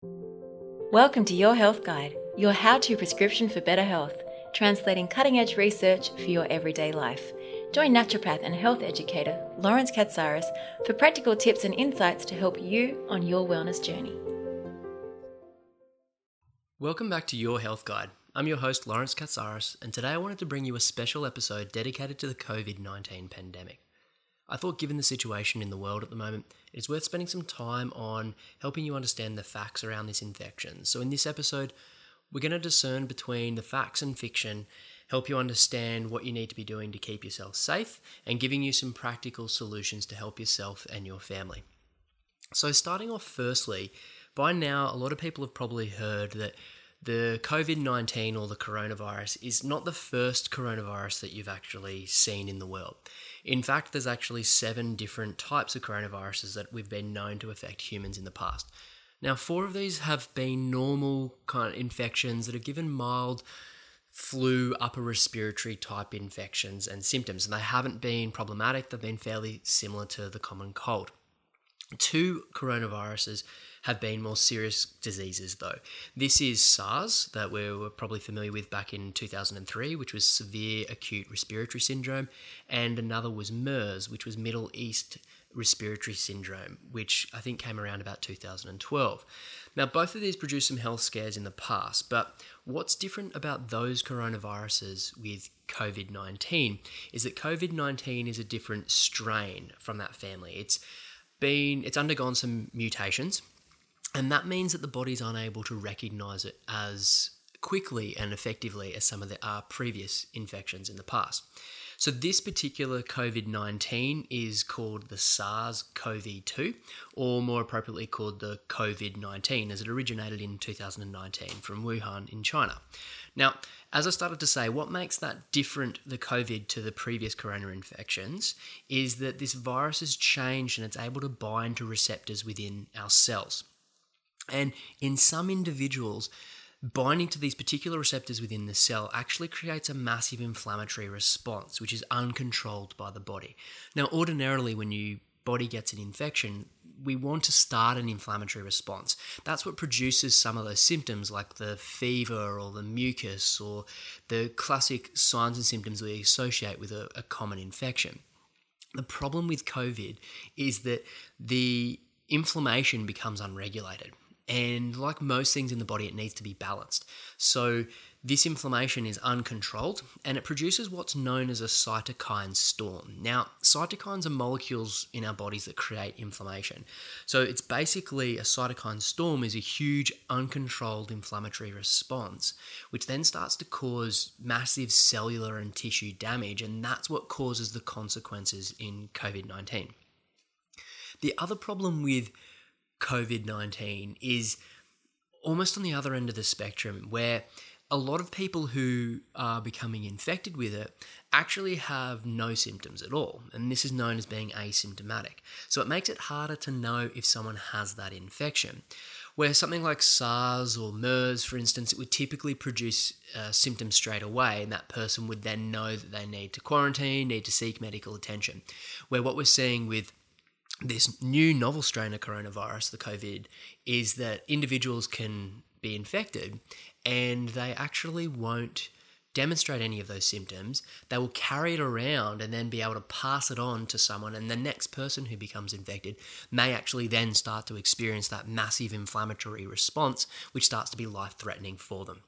Welcome to Your Health Guide, your how to prescription for better health, translating cutting edge research for your everyday life. Join naturopath and health educator Lawrence Katsaris for practical tips and insights to help you on your wellness journey. Welcome back to Your Health Guide. I'm your host, Lawrence Katsaris, and today I wanted to bring you a special episode dedicated to the COVID 19 pandemic. I thought, given the situation in the world at the moment, it's worth spending some time on helping you understand the facts around this infection. So, in this episode, we're going to discern between the facts and fiction, help you understand what you need to be doing to keep yourself safe, and giving you some practical solutions to help yourself and your family. So, starting off firstly, by now, a lot of people have probably heard that the COVID 19 or the coronavirus is not the first coronavirus that you've actually seen in the world. In fact, there's actually seven different types of coronaviruses that we've been known to affect humans in the past. Now, four of these have been normal kind of infections that have given mild flu, upper respiratory type infections and symptoms, and they haven't been problematic, they've been fairly similar to the common cold. Two coronaviruses have been more serious diseases, though. This is SARS, that we were probably familiar with back in 2003, which was severe acute respiratory syndrome, and another was MERS, which was Middle East respiratory syndrome, which I think came around about 2012. Now, both of these produced some health scares in the past, but what's different about those coronaviruses with COVID 19 is that COVID 19 is a different strain from that family. It's been, it's undergone some mutations and that means that the body's unable to recognize it as quickly and effectively as some of the uh, previous infections in the past. So, this particular COVID 19 is called the SARS CoV 2, or more appropriately called the COVID 19, as it originated in 2019 from Wuhan in China. Now, as I started to say, what makes that different, the COVID, to the previous corona infections, is that this virus has changed and it's able to bind to receptors within our cells. And in some individuals, binding to these particular receptors within the cell actually creates a massive inflammatory response, which is uncontrolled by the body. Now, ordinarily, when your body gets an infection, we want to start an inflammatory response. That's what produces some of those symptoms, like the fever or the mucus or the classic signs and symptoms we associate with a, a common infection. The problem with COVID is that the inflammation becomes unregulated. And like most things in the body, it needs to be balanced. So, this inflammation is uncontrolled and it produces what's known as a cytokine storm. Now, cytokines are molecules in our bodies that create inflammation. So, it's basically a cytokine storm is a huge uncontrolled inflammatory response, which then starts to cause massive cellular and tissue damage. And that's what causes the consequences in COVID 19. The other problem with COVID 19 is almost on the other end of the spectrum where a lot of people who are becoming infected with it actually have no symptoms at all. And this is known as being asymptomatic. So it makes it harder to know if someone has that infection. Where something like SARS or MERS, for instance, it would typically produce uh, symptoms straight away, and that person would then know that they need to quarantine, need to seek medical attention. Where what we're seeing with this new novel strain of coronavirus, the COVID, is that individuals can be infected and they actually won't demonstrate any of those symptoms. They will carry it around and then be able to pass it on to someone, and the next person who becomes infected may actually then start to experience that massive inflammatory response, which starts to be life threatening for them.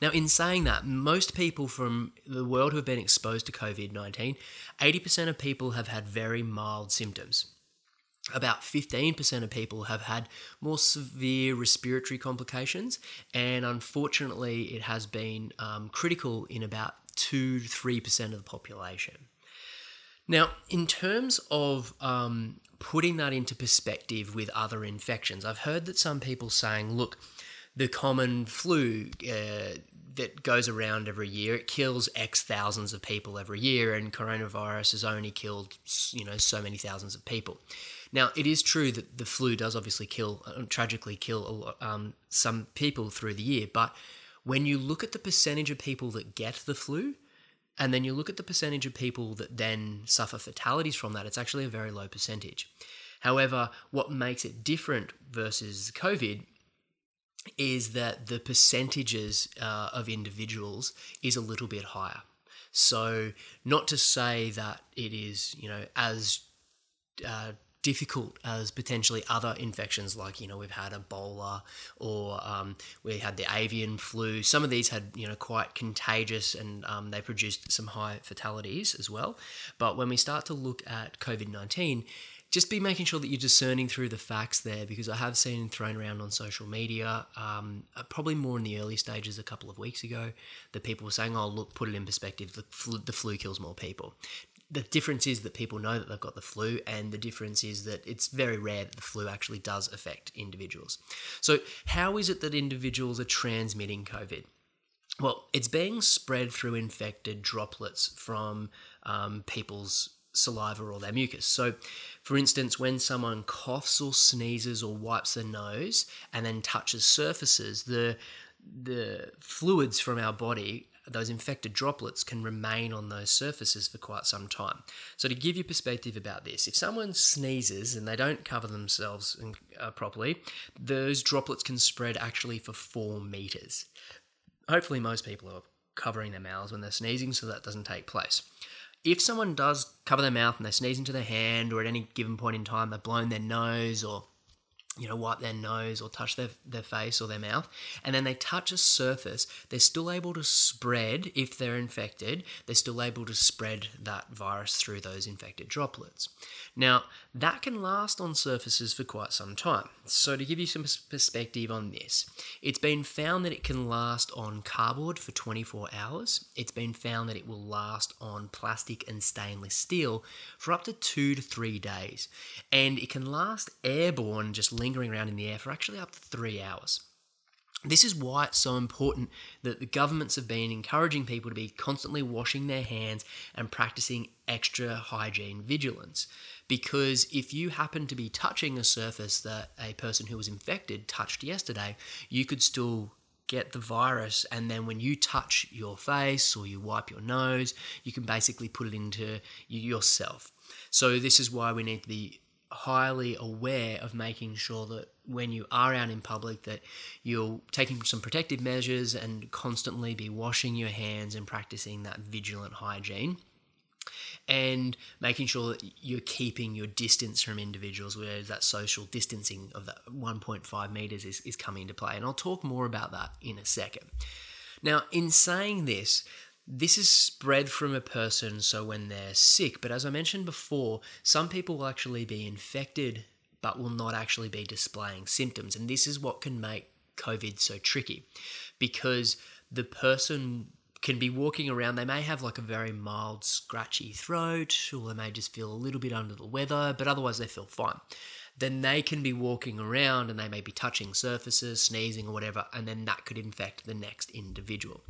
Now, in saying that, most people from the world who have been exposed to COVID 19, 80% of people have had very mild symptoms. About 15% of people have had more severe respiratory complications, and unfortunately, it has been um, critical in about 2 to 3% of the population. Now, in terms of um, putting that into perspective with other infections, I've heard that some people saying, look, the common flu uh, that goes around every year. It kills X thousands of people every year, and coronavirus has only killed you know so many thousands of people. Now, it is true that the flu does obviously kill, uh, tragically kill um, some people through the year, but when you look at the percentage of people that get the flu, and then you look at the percentage of people that then suffer fatalities from that, it's actually a very low percentage. However, what makes it different versus COVID is that the percentages uh, of individuals is a little bit higher. So, not to say that it is, you know, as uh, difficult as potentially other infections, like you know we've had Ebola or um, we had the avian flu. Some of these had you know quite contagious and um, they produced some high fatalities as well. But when we start to look at COVID nineteen, just be making sure that you're discerning through the facts there because I have seen thrown around on social media, um, uh, probably more in the early stages a couple of weeks ago, that people were saying, oh, look, put it in perspective, the flu, the flu kills more people. The difference is that people know that they've got the flu, and the difference is that it's very rare that the flu actually does affect individuals. So, how is it that individuals are transmitting COVID? Well, it's being spread through infected droplets from um, people's saliva or their mucus. So, for instance, when someone coughs or sneezes or wipes their nose and then touches surfaces, the the fluids from our body, those infected droplets, can remain on those surfaces for quite some time. So, to give you perspective about this, if someone sneezes and they don't cover themselves uh, properly, those droplets can spread actually for four meters. Hopefully, most people are covering their mouths when they're sneezing so that doesn't take place if someone does cover their mouth and they sneeze into their hand, or at any given point in time they've blown their nose or you know, wipe their nose or touch their, their face or their mouth, and then they touch a surface, they're still able to spread, if they're infected, they're still able to spread that virus through those infected droplets. Now, that can last on surfaces for quite some time. So, to give you some perspective on this, it's been found that it can last on cardboard for 24 hours. It's been found that it will last on plastic and stainless steel for up to two to three days. And it can last airborne just lingering around in the air for actually up to three hours. This is why it's so important that the governments have been encouraging people to be constantly washing their hands and practicing extra hygiene vigilance. Because if you happen to be touching a surface that a person who was infected touched yesterday, you could still get the virus. And then when you touch your face or you wipe your nose, you can basically put it into yourself. So, this is why we need to be highly aware of making sure that when you are out in public that you're taking some protective measures and constantly be washing your hands and practicing that vigilant hygiene and making sure that you're keeping your distance from individuals where that social distancing of that 1.5 meters is, is coming into play. And i'll talk more about that in a second. Now in saying this this is spread from a person so when they're sick. But as i mentioned before some people will actually be infected but will not actually be displaying symptoms. And this is what can make covid so tricky because the person can be walking around they may have like a very mild scratchy throat or they may just feel a little bit under the weather but otherwise they feel fine. Then they can be walking around and they may be touching surfaces sneezing or whatever and then that could infect the next individual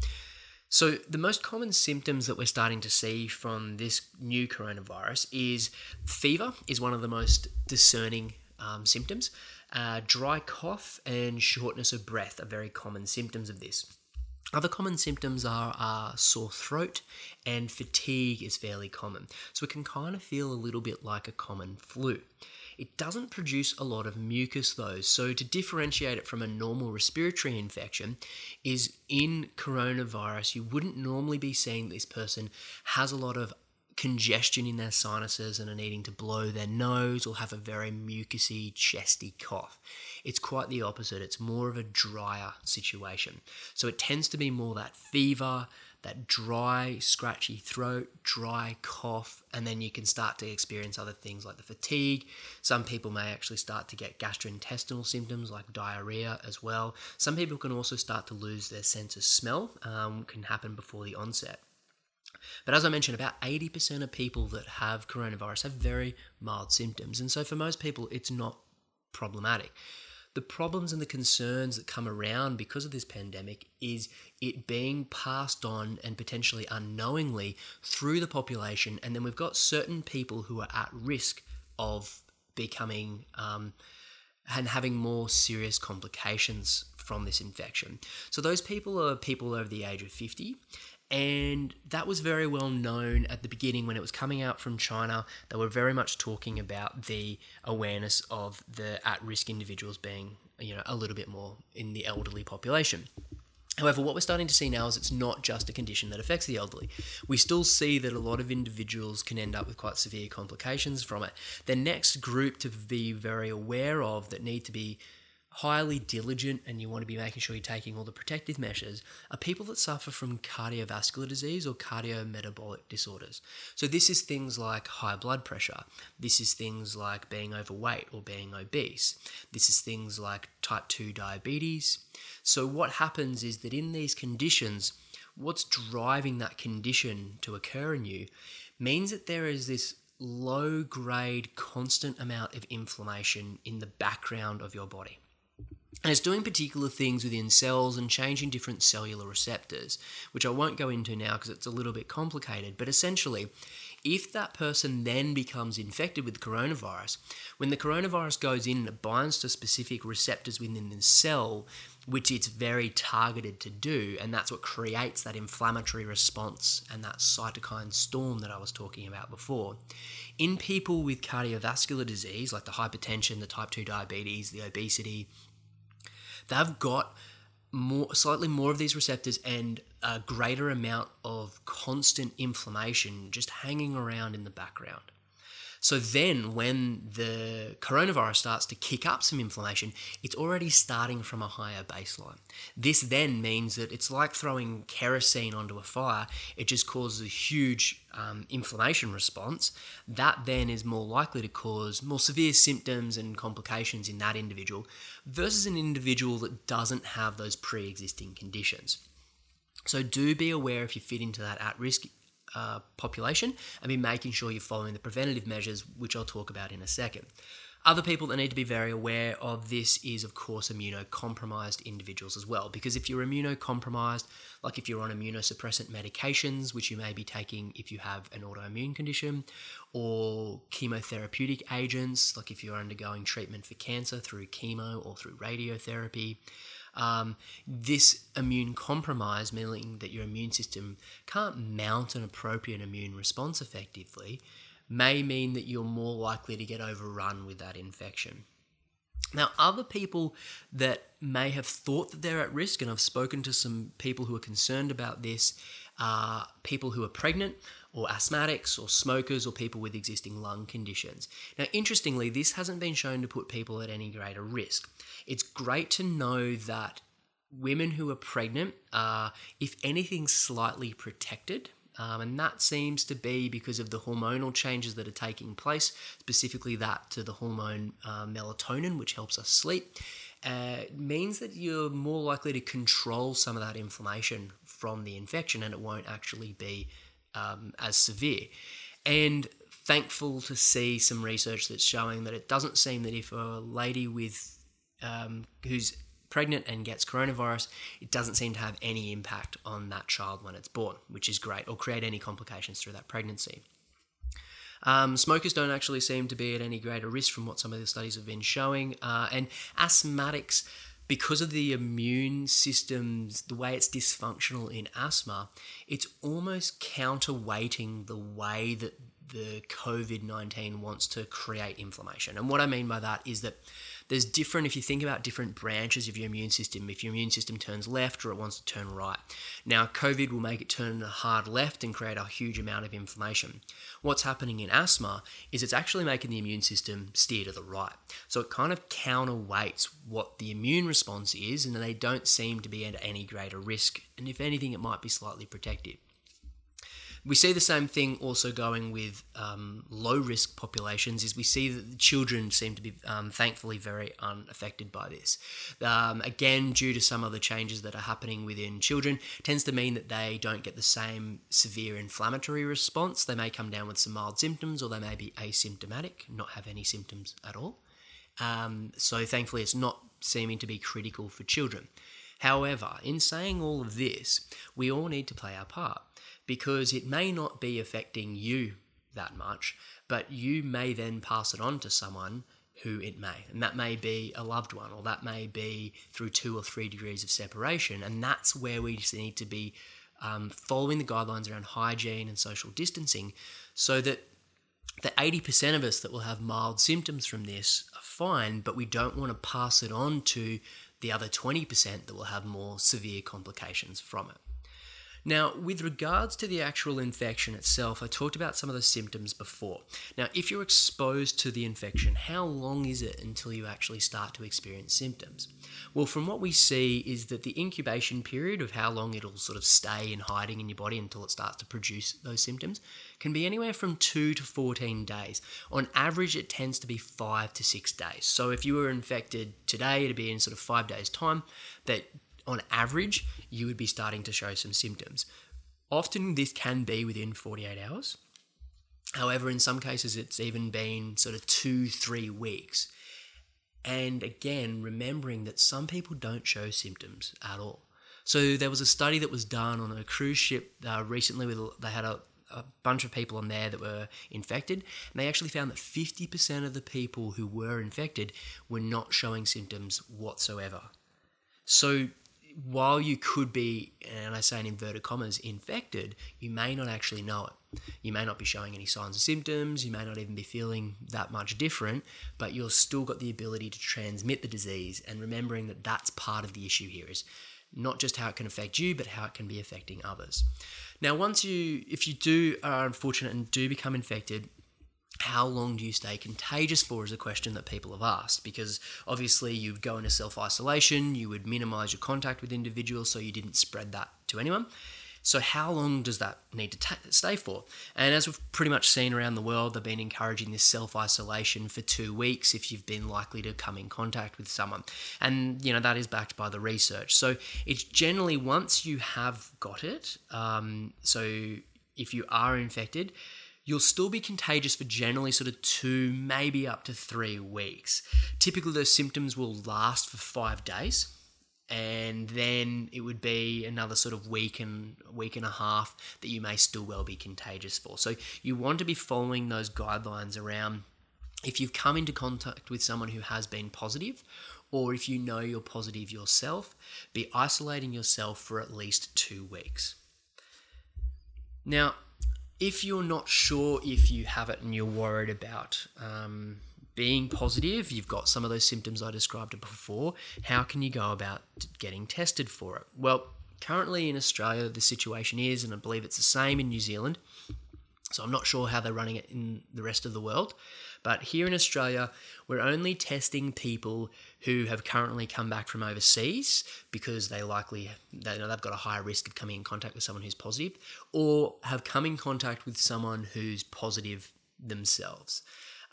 so, the most common symptoms that we're starting to see from this new coronavirus is fever, is one of the most discerning um, symptoms. Uh, dry cough and shortness of breath are very common symptoms of this. Other common symptoms are, are sore throat and fatigue is fairly common. So, it can kind of feel a little bit like a common flu. It doesn't produce a lot of mucus though, so to differentiate it from a normal respiratory infection is in coronavirus, you wouldn't normally be seeing this person has a lot of congestion in their sinuses and are needing to blow their nose or have a very mucousy, chesty cough. It's quite the opposite. It's more of a drier situation. So it tends to be more that fever, that dry, scratchy throat, dry cough, and then you can start to experience other things like the fatigue. Some people may actually start to get gastrointestinal symptoms like diarrhea as well. Some people can also start to lose their sense of smell, um, can happen before the onset. But as I mentioned, about 80% of people that have coronavirus have very mild symptoms. And so for most people, it's not problematic the problems and the concerns that come around because of this pandemic is it being passed on and potentially unknowingly through the population. And then we've got certain people who are at risk of becoming um, and having more serious complications from this infection. So, those people are people over the age of 50 and that was very well known at the beginning when it was coming out from China. They were very much talking about the awareness of the at risk individuals being you know, a little bit more in the elderly population. However, what we're starting to see now is it's not just a condition that affects the elderly. We still see that a lot of individuals can end up with quite severe complications from it. The next group to be very aware of that need to be highly diligent and you want to be making sure you're taking all the protective measures are people that suffer from cardiovascular disease or cardiometabolic disorders. So, this is things like high blood pressure, this is things like being overweight or being obese, this is things like type 2 diabetes. So, what happens is that in these conditions, what's driving that condition to occur in you means that there is this low grade, constant amount of inflammation in the background of your body. And it's doing particular things within cells and changing different cellular receptors, which I won't go into now because it's a little bit complicated. But essentially, if that person then becomes infected with coronavirus, when the coronavirus goes in and it binds to specific receptors within the cell, which it's very targeted to do, and that's what creates that inflammatory response and that cytokine storm that I was talking about before. In people with cardiovascular disease, like the hypertension, the type 2 diabetes, the obesity, they've got more, slightly more of these receptors and a greater amount of constant inflammation just hanging around in the background. So then, when the coronavirus starts to kick up some inflammation, it's already starting from a higher baseline. This then means that it's like throwing kerosene onto a fire, it just causes a huge um, inflammation response. That then is more likely to cause more severe symptoms and complications in that individual versus an individual that doesn't have those pre existing conditions. So, do be aware if you fit into that at risk uh, population and be making sure you're following the preventative measures, which I'll talk about in a second. Other people that need to be very aware of this is, of course, immunocompromised individuals as well. Because if you're immunocompromised, like if you're on immunosuppressant medications, which you may be taking if you have an autoimmune condition, or chemotherapeutic agents, like if you're undergoing treatment for cancer through chemo or through radiotherapy, um, this immune compromise, meaning that your immune system can't mount an appropriate immune response effectively, may mean that you're more likely to get overrun with that infection. Now, other people that may have thought that they're at risk, and I've spoken to some people who are concerned about this, are people who are pregnant or asthmatics or smokers or people with existing lung conditions. Now, interestingly, this hasn't been shown to put people at any greater risk. It's great to know that women who are pregnant are, if anything, slightly protected. Um, and that seems to be because of the hormonal changes that are taking place, specifically that to the hormone uh, melatonin, which helps us sleep. Uh, means that you're more likely to control some of that inflammation from the infection and it won't actually be um, as severe. And thankful to see some research that's showing that it doesn't seem that if a lady with um, who's pregnant and gets coronavirus, it doesn't seem to have any impact on that child when it's born, which is great, or create any complications through that pregnancy. Um, smokers don't actually seem to be at any greater risk from what some of the studies have been showing, uh, and asthmatics because of the immune system's the way it's dysfunctional in asthma, it's almost counterweighting the way that the COVID 19 wants to create inflammation. And what I mean by that is that there's different, if you think about different branches of your immune system, if your immune system turns left or it wants to turn right. Now, COVID will make it turn a hard left and create a huge amount of inflammation. What's happening in asthma is it's actually making the immune system steer to the right. So it kind of counterweights what the immune response is, and they don't seem to be at any greater risk. And if anything, it might be slightly protective. We see the same thing also going with um, low risk populations. Is we see that the children seem to be um, thankfully very unaffected by this. Um, again, due to some of the changes that are happening within children, tends to mean that they don't get the same severe inflammatory response. They may come down with some mild symptoms, or they may be asymptomatic, not have any symptoms at all. Um, so thankfully, it's not seeming to be critical for children. However, in saying all of this, we all need to play our part because it may not be affecting you that much, but you may then pass it on to someone who it may. And that may be a loved one, or that may be through two or three degrees of separation. And that's where we need to be um, following the guidelines around hygiene and social distancing so that the 80% of us that will have mild symptoms from this are fine, but we don't want to pass it on to the other 20% that will have more severe complications from it. Now, with regards to the actual infection itself, I talked about some of the symptoms before. Now, if you're exposed to the infection, how long is it until you actually start to experience symptoms? Well, from what we see is that the incubation period of how long it'll sort of stay in hiding in your body until it starts to produce those symptoms can be anywhere from 2 to 14 days. On average, it tends to be 5 to 6 days. So if you were infected today, it'd be in sort of 5 days' time that on average, you would be starting to show some symptoms. Often, this can be within 48 hours. However, in some cases, it's even been sort of two, three weeks. And again, remembering that some people don't show symptoms at all. So there was a study that was done on a cruise ship uh, recently. With they had a, a bunch of people on there that were infected, and they actually found that 50% of the people who were infected were not showing symptoms whatsoever. So while you could be, and I say in inverted commas, infected, you may not actually know it. You may not be showing any signs of symptoms, you may not even be feeling that much different, but you've still got the ability to transmit the disease. And remembering that that's part of the issue here is not just how it can affect you, but how it can be affecting others. Now, once you, if you do are unfortunate and do become infected, how long do you stay contagious for is a question that people have asked because obviously you would go into self isolation, you would minimize your contact with individuals so you didn't spread that to anyone. So, how long does that need to t- stay for? And as we've pretty much seen around the world, they've been encouraging this self isolation for two weeks if you've been likely to come in contact with someone. And, you know, that is backed by the research. So, it's generally once you have got it, um, so if you are infected, you'll still be contagious for generally sort of two, maybe up to three weeks. Typically, those symptoms will last for five days. And then it would be another sort of week and week and a half that you may still well be contagious for. So you want to be following those guidelines around if you've come into contact with someone who has been positive, or if you know you're positive yourself, be isolating yourself for at least two weeks. Now, if you're not sure if you have it and you're worried about um, being positive, you've got some of those symptoms I described before, how can you go about getting tested for it? Well, currently in Australia, the situation is, and I believe it's the same in New Zealand, so I'm not sure how they're running it in the rest of the world. But here in Australia, we're only testing people who have currently come back from overseas because they likely they know they've got a higher risk of coming in contact with someone who's positive, or have come in contact with someone who's positive themselves.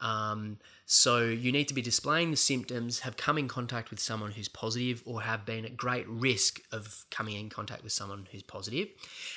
Um, so you need to be displaying the symptoms, have come in contact with someone who's positive, or have been at great risk of coming in contact with someone who's positive.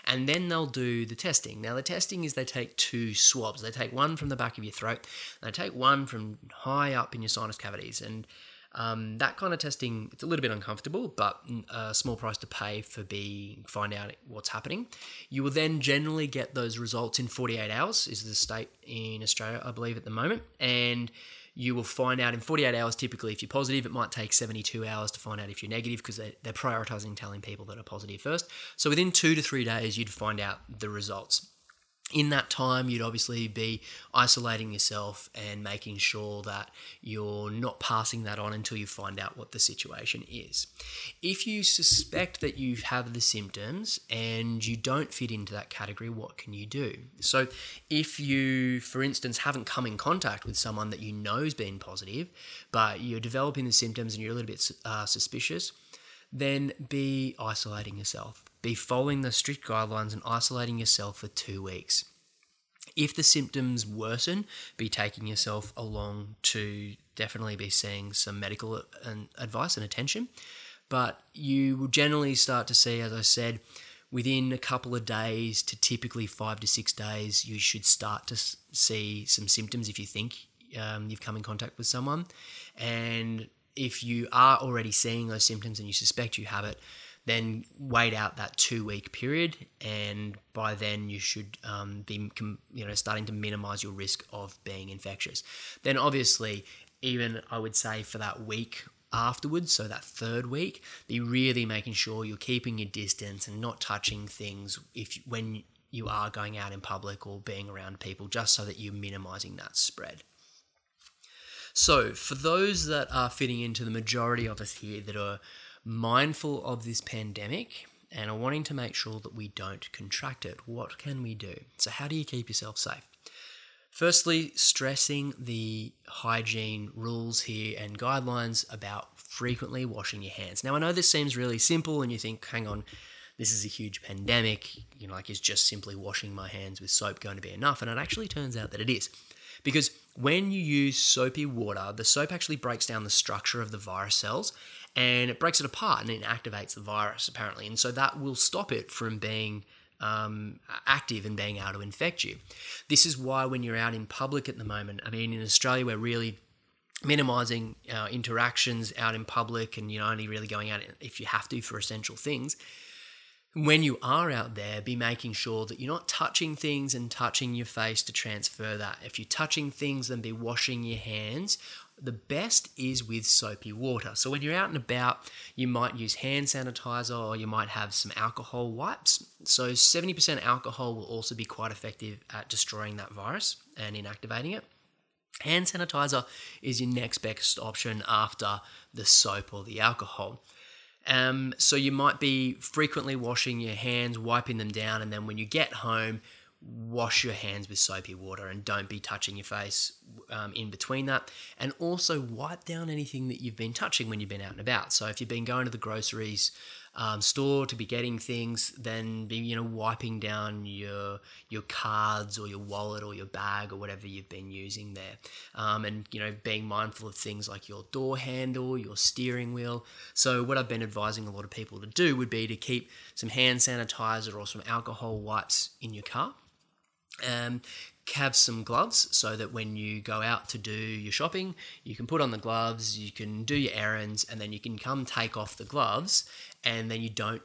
and then they'll do the testing. Now the testing is they take two swabs. They take one from the back of your throat, they take one from high up in your sinus cavities, and um, that kind of testing, it's a little bit uncomfortable, but a small price to pay for being find out what's happening. You will then generally get those results in 48 hours, is the state in Australia, I believe, at the moment. And you will find out in 48 hours typically if you're positive it might take 72 hours to find out if you're negative because they're, they're prioritizing telling people that are positive first. So within two to three days you'd find out the results in that time, you'd obviously be isolating yourself and making sure that you're not passing that on until you find out what the situation is. If you suspect that you have the symptoms and you don't fit into that category, what can you do? So, if you, for instance, haven't come in contact with someone that you know has been positive, but you're developing the symptoms and you're a little bit uh, suspicious, then be isolating yourself. Be following the strict guidelines and isolating yourself for two weeks. If the symptoms worsen, be taking yourself along to definitely be seeing some medical advice and attention. But you will generally start to see, as I said, within a couple of days to typically five to six days, you should start to see some symptoms if you think um, you've come in contact with someone. And if you are already seeing those symptoms and you suspect you have it, then wait out that two week period, and by then you should um, be you know starting to minimize your risk of being infectious. Then obviously, even I would say for that week afterwards, so that third week, be really making sure you're keeping your distance and not touching things if when you are going out in public or being around people, just so that you're minimizing that spread. So, for those that are fitting into the majority of us here that are mindful of this pandemic and are wanting to make sure that we don't contract it, what can we do? So, how do you keep yourself safe? Firstly, stressing the hygiene rules here and guidelines about frequently washing your hands. Now, I know this seems really simple, and you think, hang on, this is a huge pandemic, you know, like is just simply washing my hands with soap going to be enough? And it actually turns out that it is. Because when you use soapy water, the soap actually breaks down the structure of the virus cells and it breaks it apart and it activates the virus, apparently. And so that will stop it from being um, active and being able to infect you. This is why when you're out in public at the moment, I mean, in Australia, we're really minimizing uh, interactions out in public and you know only really going out if you have to for essential things when you are out there, be making sure that you're not touching things and touching your face to transfer that. If you're touching things, then be washing your hands. The best is with soapy water. So when you're out and about, you might use hand sanitizer or you might have some alcohol wipes. So 70% alcohol will also be quite effective at destroying that virus and inactivating it. Hand sanitizer is your next best option after the soap or the alcohol. Um, so you might be frequently washing your hands, wiping them down, and then when you get home, wash your hands with soapy water and don't be touching your face um, in between that. And also wipe down anything that you've been touching when you've been out and about. So if you've been going to the groceries um, store to be getting things, then be you know wiping down your your cards or your wallet or your bag or whatever you've been using there, um, and you know being mindful of things like your door handle, your steering wheel. So what I've been advising a lot of people to do would be to keep some hand sanitizer or some alcohol wipes in your car. Um, have some gloves so that when you go out to do your shopping, you can put on the gloves, you can do your errands, and then you can come take off the gloves, and then you don't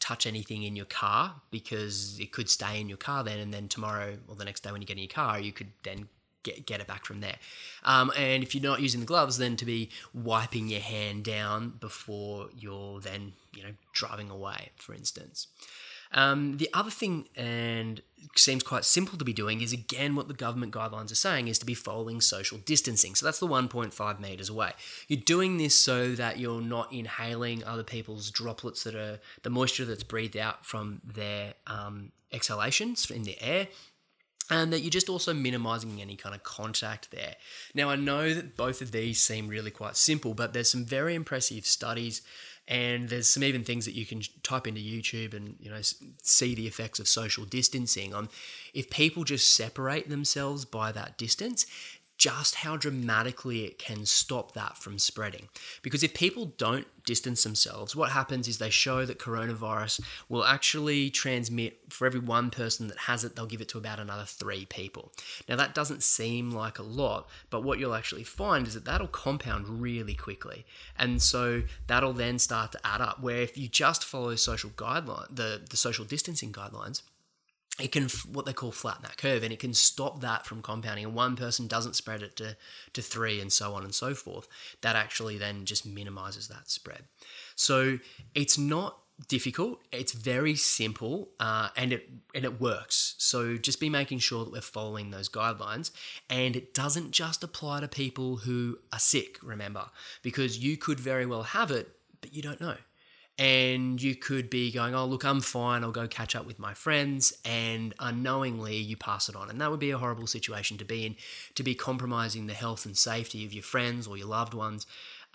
touch anything in your car because it could stay in your car then, and then tomorrow or the next day when you get in your car, you could then get, get it back from there. Um, and if you're not using the gloves, then to be wiping your hand down before you're then, you know, driving away, for instance. Um, the other thing, and seems quite simple to be doing, is again what the government guidelines are saying is to be following social distancing. So that's the 1.5 meters away. You're doing this so that you're not inhaling other people's droplets that are the moisture that's breathed out from their um, exhalations in the air and that you're just also minimizing any kind of contact there. Now, I know that both of these seem really quite simple, but there's some very impressive studies and there's some even things that you can type into YouTube and you know see the effects of social distancing on if people just separate themselves by that distance just how dramatically it can stop that from spreading. Because if people don't distance themselves, what happens is they show that coronavirus will actually transmit for every one person that has it, they'll give it to about another three people. Now, that doesn't seem like a lot, but what you'll actually find is that that'll compound really quickly. And so that'll then start to add up. Where if you just follow social guideline, the, the social distancing guidelines, it can what they call flatten that curve and it can stop that from compounding. And one person doesn't spread it to, to three and so on and so forth. That actually then just minimizes that spread. So it's not difficult. It's very simple uh, and it and it works. So just be making sure that we're following those guidelines. And it doesn't just apply to people who are sick remember because you could very well have it but you don't know and you could be going, oh, look, I'm fine. I'll go catch up with my friends. And unknowingly, you pass it on. And that would be a horrible situation to be in, to be compromising the health and safety of your friends or your loved ones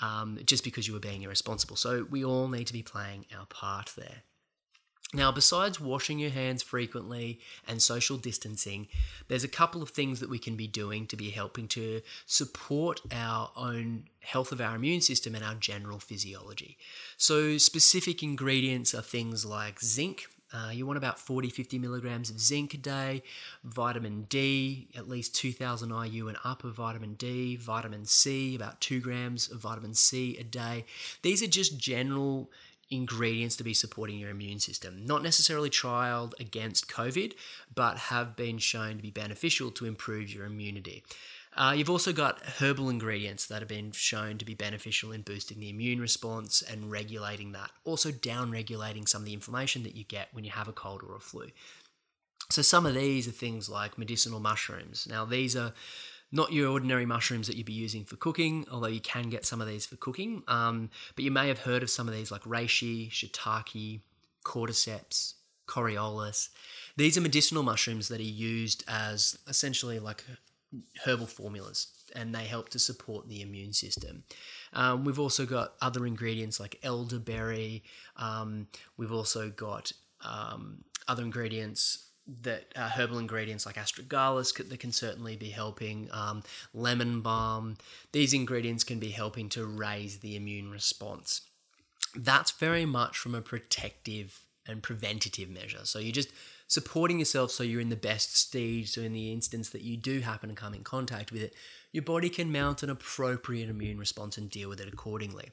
um, just because you were being irresponsible. So we all need to be playing our part there. Now, besides washing your hands frequently and social distancing, there's a couple of things that we can be doing to be helping to support our own health of our immune system and our general physiology. So, specific ingredients are things like zinc. Uh, you want about 40 50 milligrams of zinc a day, vitamin D, at least 2000 IU and up of vitamin D, vitamin C, about 2 grams of vitamin C a day. These are just general ingredients to be supporting your immune system. Not necessarily trialed against COVID, but have been shown to be beneficial to improve your immunity. Uh, you've also got herbal ingredients that have been shown to be beneficial in boosting the immune response and regulating that, also down regulating some of the inflammation that you get when you have a cold or a flu. So some of these are things like medicinal mushrooms. Now these are not your ordinary mushrooms that you'd be using for cooking, although you can get some of these for cooking. Um, but you may have heard of some of these like reishi, shiitake, cordyceps, Coriolus. These are medicinal mushrooms that are used as essentially like herbal formulas and they help to support the immune system. Um, we've also got other ingredients like elderberry. Um, we've also got um, other ingredients that uh, herbal ingredients like astragalus that can certainly be helping um, lemon balm. These ingredients can be helping to raise the immune response. That's very much from a protective and preventative measure. So you're just supporting yourself so you're in the best stage so in the instance that you do happen to come in contact with it your body can mount an appropriate immune response and deal with it accordingly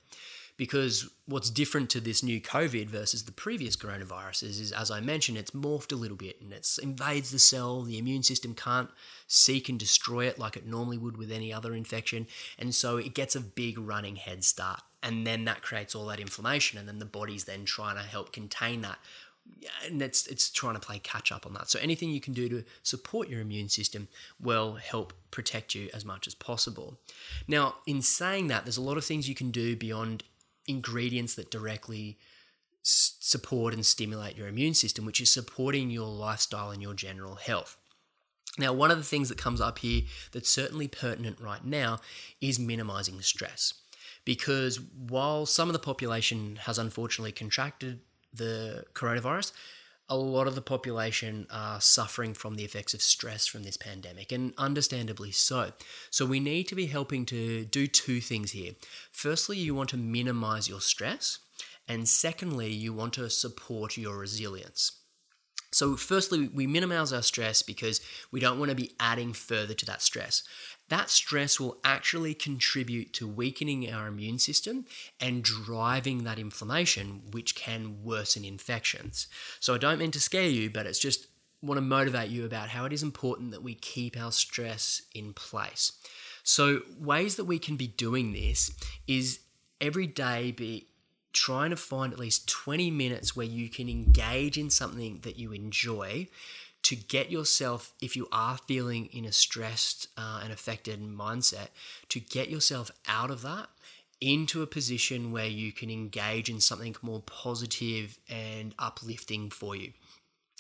because what's different to this new COVID versus the previous coronaviruses is, as I mentioned, it's morphed a little bit and it invades the cell. The immune system can't seek and destroy it like it normally would with any other infection. And so it gets a big running head start. And then that creates all that inflammation. And then the body's then trying to help contain that. And it's, it's trying to play catch up on that. So anything you can do to support your immune system will help protect you as much as possible. Now, in saying that, there's a lot of things you can do beyond ingredients that directly support and stimulate your immune system, which is supporting your lifestyle and your general health. Now, one of the things that comes up here that's certainly pertinent right now is minimizing stress. Because while some of the population has unfortunately contracted the coronavirus, a lot of the population are suffering from the effects of stress from this pandemic, and understandably so. So, we need to be helping to do two things here. Firstly, you want to minimize your stress, and secondly, you want to support your resilience. So, firstly, we minimize our stress because we don't want to be adding further to that stress that stress will actually contribute to weakening our immune system and driving that inflammation, which can worsen infections. So I don't mean to scare you, but it's just want to motivate you about how it is important that we keep our stress in place. So ways that we can be doing this is every day be trying to find at least 20 minutes where you can engage in something that you enjoy to get yourself, if you are feeling in a stressed uh, and affected mindset, to get yourself out of that into a position where you can engage in something more positive and uplifting for you.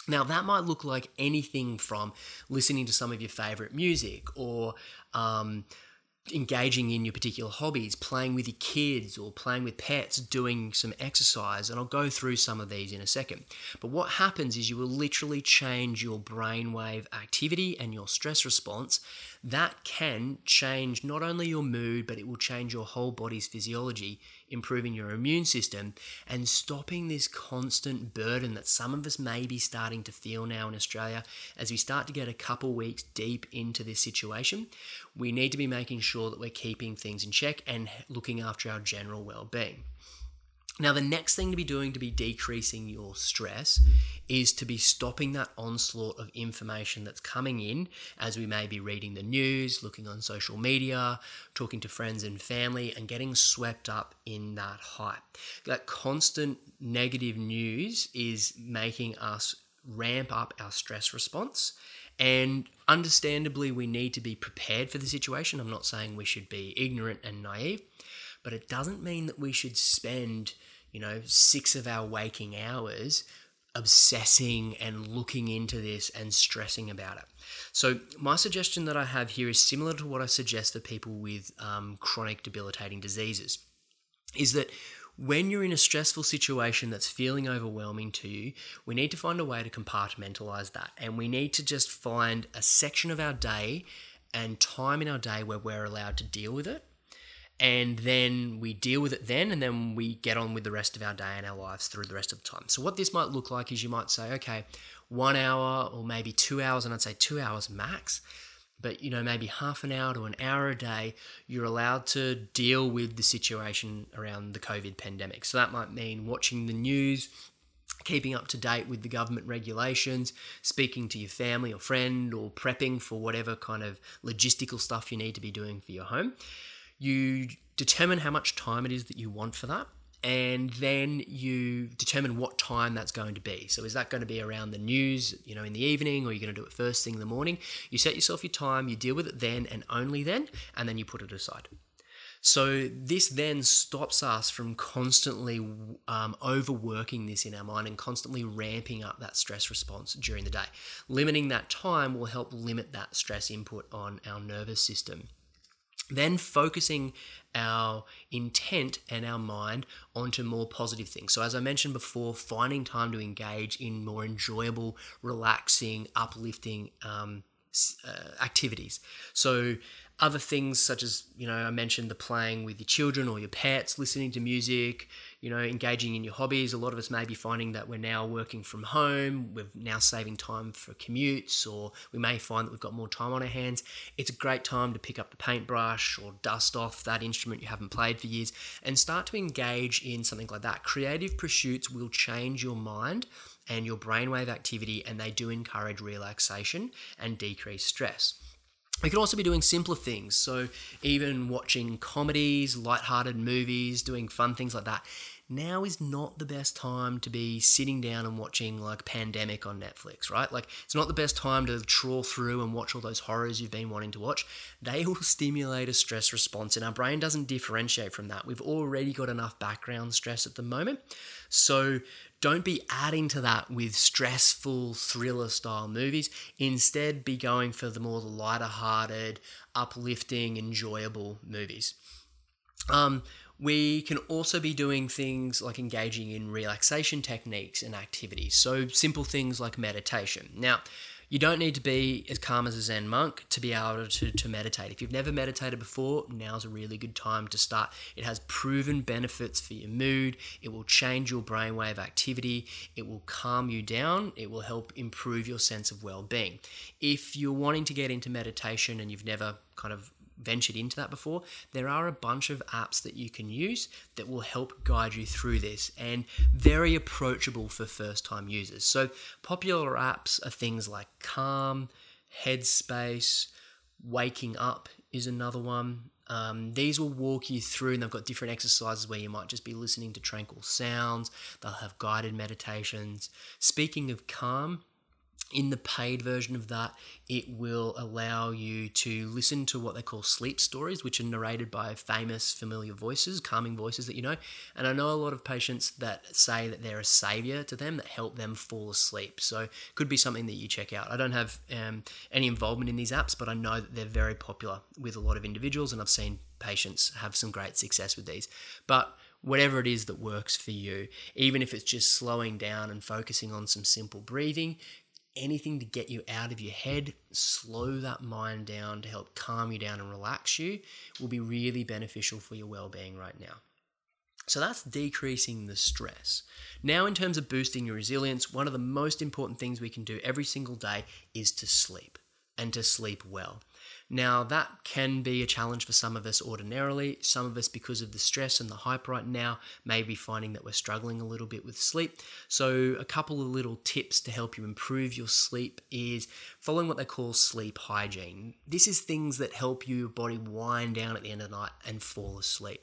Now, that might look like anything from listening to some of your favorite music or um, engaging in your particular hobbies, playing with your kids or playing with pets, doing some exercise. And I'll go through some of these in a second. But what happens is you will literally change your brainwave activity and your stress response. That can change not only your mood, but it will change your whole body's physiology improving your immune system, and stopping this constant burden that some of us may be starting to feel now in Australia as we start to get a couple weeks deep into this situation. We need to be making sure that we're keeping things in check and looking after our general well being. Now, the next thing to be doing to be decreasing your stress is to be stopping that onslaught of information that's coming in as we may be reading the news, looking on social media, talking to friends and family, and getting swept up in that hype. That constant negative news is making us ramp up our stress response. And understandably, we need to be prepared for the situation. I'm not saying we should be ignorant and naive, but it doesn't mean that we should spend you know, six of our waking hours obsessing and looking into this and stressing about it. So, my suggestion that I have here is similar to what I suggest for people with um, chronic debilitating diseases is that when you're in a stressful situation that's feeling overwhelming to you, we need to find a way to compartmentalize that. And we need to just find a section of our day and time in our day where we're allowed to deal with it and then we deal with it then and then we get on with the rest of our day and our lives through the rest of the time so what this might look like is you might say okay one hour or maybe two hours and i'd say two hours max but you know maybe half an hour to an hour a day you're allowed to deal with the situation around the covid pandemic so that might mean watching the news keeping up to date with the government regulations, speaking to your family or friend, or prepping for whatever kind of logistical stuff you need to be doing for your home. You determine how much time it is that you want for that. and then you determine what time that's going to be. So is that going to be around the news, you know, in the evening, or you're going to do it first thing in the morning? You set yourself your time, you deal with it then and only then, and then you put it aside. So this then stops us from constantly um, overworking this in our mind and constantly ramping up that stress response during the day. Limiting that time will help limit that stress input on our nervous system. Then focusing our intent and our mind onto more positive things. So, as I mentioned before, finding time to engage in more enjoyable, relaxing, uplifting um, uh, activities. So, other things such as you know i mentioned the playing with your children or your pets listening to music you know engaging in your hobbies. A lot of us may be finding that we're now working from home we're now saving time for commutes or we may find that we've got more time on our hands. It's a great time to pick up the paintbrush or dust off that instrument you haven't played for years and start to engage in something like that. Creative pursuits will change your mind and your brainwave activity and they do encourage relaxation and decrease stress we could also be doing simpler things. So, even watching comedies, light-hearted movies, doing fun things like that. Now is not the best time to be sitting down and watching like Pandemic on Netflix, right? Like, it's not the best time to trawl through and watch all those horrors you've been wanting to watch. They will stimulate a stress response, and our brain doesn't differentiate from that. We've already got enough background stress at the moment. So, don't be adding to that with stressful thriller style movies. Instead, be going for the more lighter hearted, uplifting, enjoyable movies. Um, we can also be doing things like engaging in relaxation techniques and activities. So, simple things like meditation. Now, you don't need to be as calm as a Zen monk to be able to, to meditate. If you've never meditated before, now's a really good time to start. It has proven benefits for your mood, it will change your brainwave activity, it will calm you down, it will help improve your sense of well being. If you're wanting to get into meditation and you've never kind of ventured into that before, there are a bunch of apps that you can use that will help guide you through this and very approachable for first time users. So, popular apps are things like Calm, Headspace, Waking Up is another one. Um, these will walk you through, and they've got different exercises where you might just be listening to tranquil sounds. They'll have guided meditations. Speaking of calm, in the paid version of that, it will allow you to listen to what they call sleep stories, which are narrated by famous, familiar voices, calming voices that you know. And I know a lot of patients that say that they're a savior to them that help them fall asleep. So, it could be something that you check out. I don't have um, any involvement in these apps, but I know that they're very popular with a lot of individuals, and I've seen patients have some great success with these. But whatever it is that works for you, even if it's just slowing down and focusing on some simple breathing, anything to get you out of your head, slow that mind down to help calm you down and relax you will be really beneficial for your well being right now. So that's decreasing the stress. Now, in terms of boosting your resilience, one of the most important things we can do every single day is to sleep and to sleep well. Now, that can be a challenge for some of us ordinarily. Some of us, because of the stress and the hype right now, may be finding that we're struggling a little bit with sleep. So, a couple of little tips to help you improve your sleep is following what they call sleep hygiene. This is things that help your body wind down at the end of the night and fall asleep.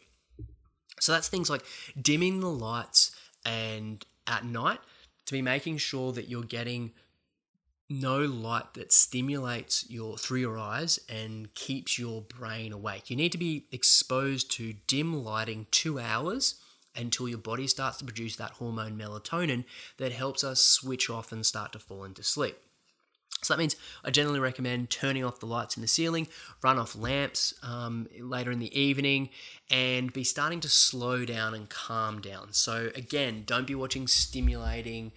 So, that's things like dimming the lights and at night to be making sure that you're getting no light that stimulates your through your eyes and keeps your brain awake. You need to be exposed to dim lighting 2 hours until your body starts to produce that hormone melatonin that helps us switch off and start to fall into sleep. So that means I generally recommend turning off the lights in the ceiling, run off lamps um, later in the evening, and be starting to slow down and calm down. So, again, don't be watching stimulating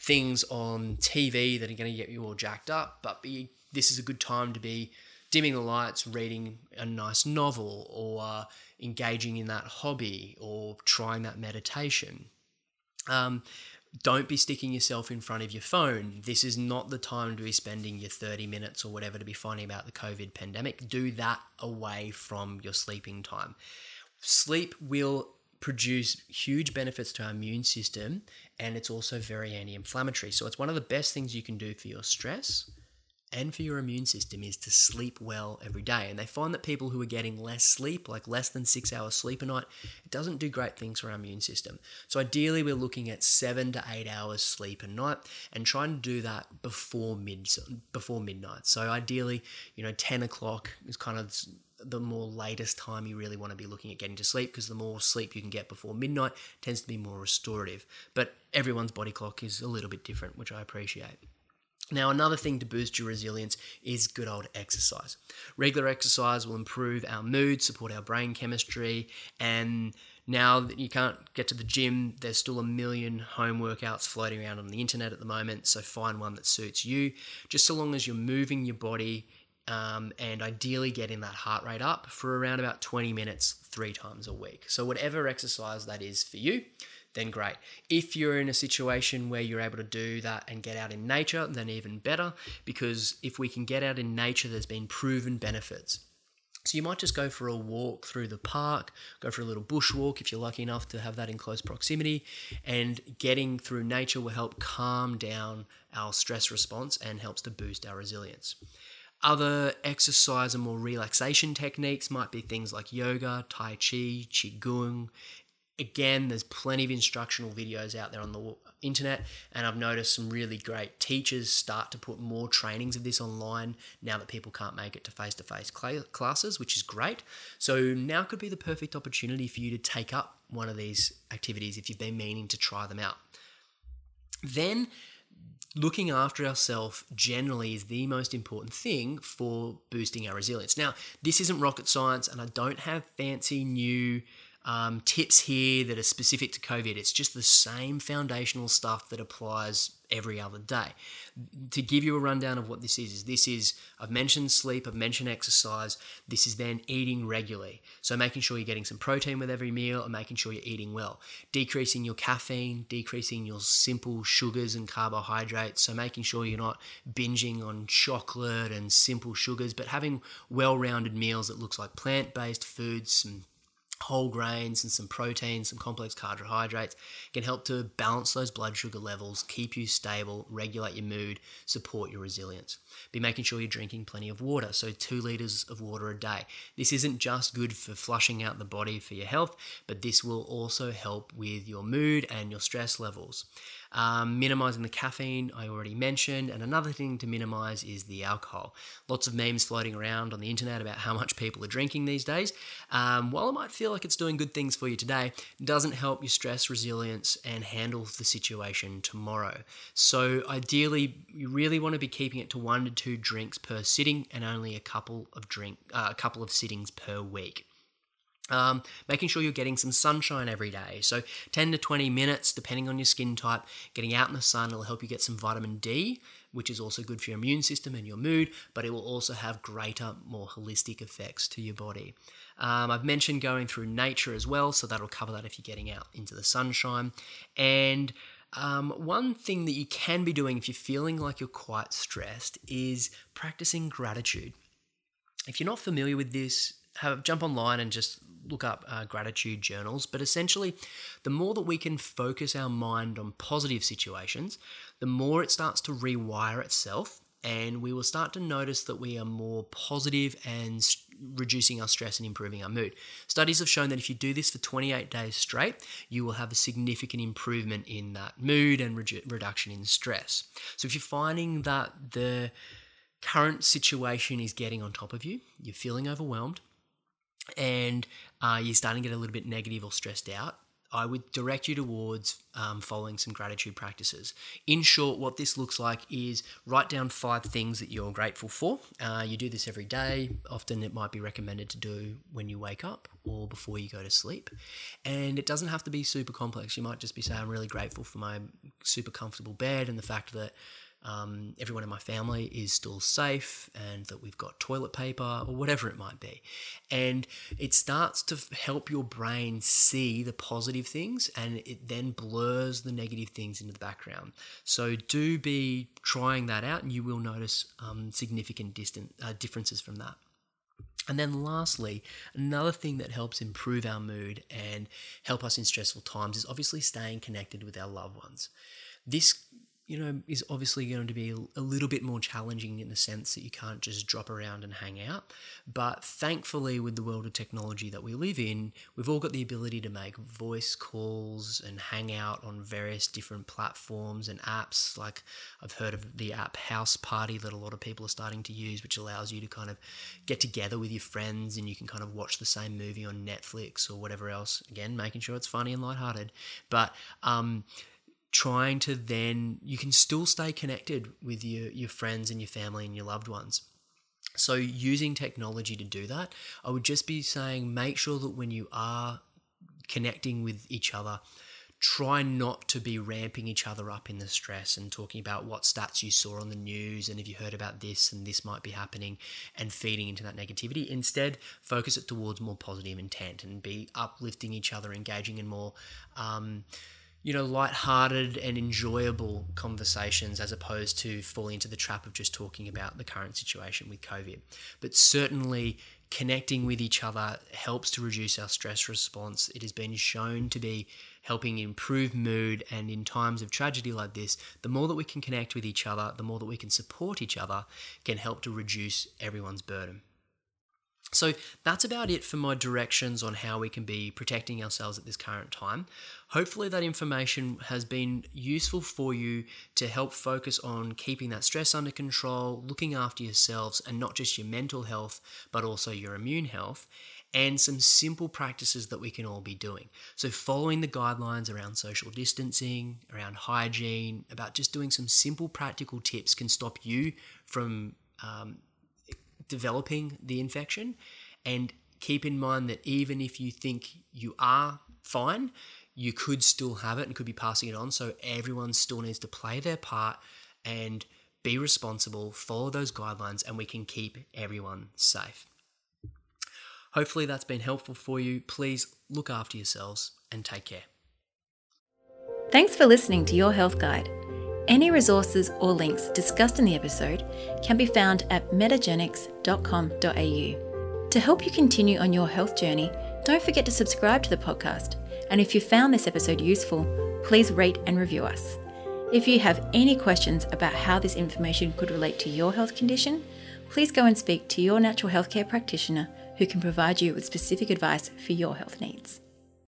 things on TV that are going to get you all jacked up, but be, this is a good time to be dimming the lights, reading a nice novel, or uh, engaging in that hobby, or trying that meditation. Um, don't be sticking yourself in front of your phone. This is not the time to be spending your 30 minutes or whatever to be finding about the COVID pandemic. Do that away from your sleeping time. Sleep will produce huge benefits to our immune system and it's also very anti inflammatory. So it's one of the best things you can do for your stress and for your immune system is to sleep well every day. And they find that people who are getting less sleep, like less than six hours sleep a night, it doesn't do great things for our immune system. So ideally, we're looking at seven to eight hours sleep a night and trying to do that before mid before midnight. So ideally, you know, ten o'clock is kind of the more latest time you really want to be looking at getting to sleep because the more sleep you can get before midnight tends to be more restorative. But everyone's body clock is a little bit different, which I appreciate. Now, another thing to boost your resilience is good old exercise. Regular exercise will improve our mood, support our brain chemistry, and now that you can't get to the gym, there's still a million home workouts floating around on the internet at the moment, so find one that suits you. Just so long as you're moving your body um, and ideally getting that heart rate up for around about 20 minutes three times a week. So, whatever exercise that is for you, then great. If you're in a situation where you're able to do that and get out in nature, then even better, because if we can get out in nature, there's been proven benefits. So you might just go for a walk through the park, go for a little bush walk if you're lucky enough to have that in close proximity, and getting through nature will help calm down our stress response and helps to boost our resilience. Other exercise and more relaxation techniques might be things like yoga, tai chi, qigong, again, there's plenty of instructional videos out there on the internet, and I've noticed some really great teachers start to put more trainings of this online now that people can't make it to face to face classes, which is great. So now could be the perfect opportunity for you to take up one of these activities if you've been meaning to try them out. Then, looking after ourselves generally is the most important thing for boosting our resilience. Now, this isn't rocket science, and I don't have fancy new um, tips here that are specific to COVID. It's just the same foundational stuff that applies every other day. To give you a rundown of what this is, is this is I've mentioned sleep, I've mentioned exercise. This is then eating regularly. So making sure you're getting some protein with every meal and making sure you're eating well. Decreasing your caffeine, decreasing your simple sugars and carbohydrates. So making sure you're not binging on chocolate and simple sugars, but having well-rounded meals that looks like plant-based foods, some whole grains and some protein, some complex carbohydrates can help to balance those blood sugar levels, keep you stable, regulate your mood, support your resilience. Be making sure you're drinking plenty of water, so two liters of water a day. This isn't just good for flushing out the body for your health, but this will also help with your mood and your stress levels. Um, minimizing the caffeine, I already mentioned. And another thing to minimize is the alcohol. Lots of memes floating around on the internet about how much people are drinking these days. Um, while it might feel like it's doing good things for you today, doesn't help your stress resilience and handle the situation tomorrow. So, ideally, you really want to be keeping it to one to two drinks per sitting and only a couple of drink uh, a couple of sittings per week. Um, making sure you're getting some sunshine every day. So 10 to 20 minutes, depending on your skin type, getting out in the sun will help you get some vitamin D, which is also good for your immune system and your mood, but it will also have greater, more holistic effects to your body. Um, I've mentioned going through nature as well, so that'll cover that if you're getting out into the sunshine. And um, one thing that you can be doing if you're feeling like you're quite stressed is practicing gratitude. If you're not familiar with this, have jump online and just look up uh, gratitude journals. But essentially, the more that we can focus our mind on positive situations, the more it starts to rewire itself. And we will start to notice that we are more positive and st- reducing our stress and improving our mood. Studies have shown that if you do this for 28 days straight, you will have a significant improvement in that mood and re- reduction in stress. So if you're finding that the current situation is getting on top of you, you're feeling overwhelmed, and uh, you're starting to get a little bit negative or stressed out, I would direct you towards um, following some gratitude practices. In short, what this looks like is write down five things that you're grateful for. Uh, you do this every day. Often it might be recommended to do when you wake up or before you go to sleep. And it doesn't have to be super complex. You might just be saying, I'm really grateful for my super comfortable bed and the fact that um, everyone in my family is still safe and that we've got toilet paper or whatever it might be. And it starts to help your brain see the positive things and it then blurs the negative things into the background. So do be trying that out and you will notice um, significant distant, uh, differences from that. And then, lastly, another thing that helps improve our mood and help us in stressful times is obviously staying connected with our loved ones. This you know, is obviously going to be a little bit more challenging in the sense that you can't just drop around and hang out. But thankfully, with the world of technology that we live in, we've all got the ability to make voice calls and hang out on various different platforms and apps. Like I've heard of the app House Party that a lot of people are starting to use, which allows you to kind of get together with your friends and you can kind of watch the same movie on Netflix or whatever else. Again, making sure it's funny and lighthearted. But, um, trying to then you can still stay connected with your your friends and your family and your loved ones so using technology to do that i would just be saying make sure that when you are connecting with each other try not to be ramping each other up in the stress and talking about what stats you saw on the news and if you heard about this and this might be happening and feeding into that negativity. Instead, focus it towards more positive intent and be uplifting each other, engaging in more. Um, you know, light-hearted and enjoyable conversations as opposed to falling into the trap of just talking about the current situation with COVID. But certainly connecting with each other helps to reduce our stress response. It has been shown to be helping improve mood and in times of tragedy like this, the more that we can connect with each other, the more that we can support each other can help to reduce everyone's burden. So that's about it for my directions on how we can be protecting ourselves at this current time. Hopefully, that information has been useful for you to help focus on keeping that stress under control, looking after yourselves, and not just your mental health, but also your immune health, and some simple practices that we can all be doing. So, following the guidelines around social distancing, around hygiene, about just doing some simple practical tips can stop you from. Um, developing the infection. And keep in mind that even if you think you are fine, you could still have it and could be passing it on. So everyone still needs to play their part and be responsible, follow those guidelines, and we can keep everyone safe. Hopefully, that's been helpful for you. Please look after yourselves and take care. Thanks for listening to Your Health Guide. Any resources or links discussed in the episode can be found at metagenics.com.au. To help you continue on your health journey, don't forget to subscribe to the podcast. And if you found this episode useful, please rate and review us. If you have any questions about how this information could relate to your health condition, please go and speak to your natural healthcare practitioner who can provide you with specific advice for your health needs.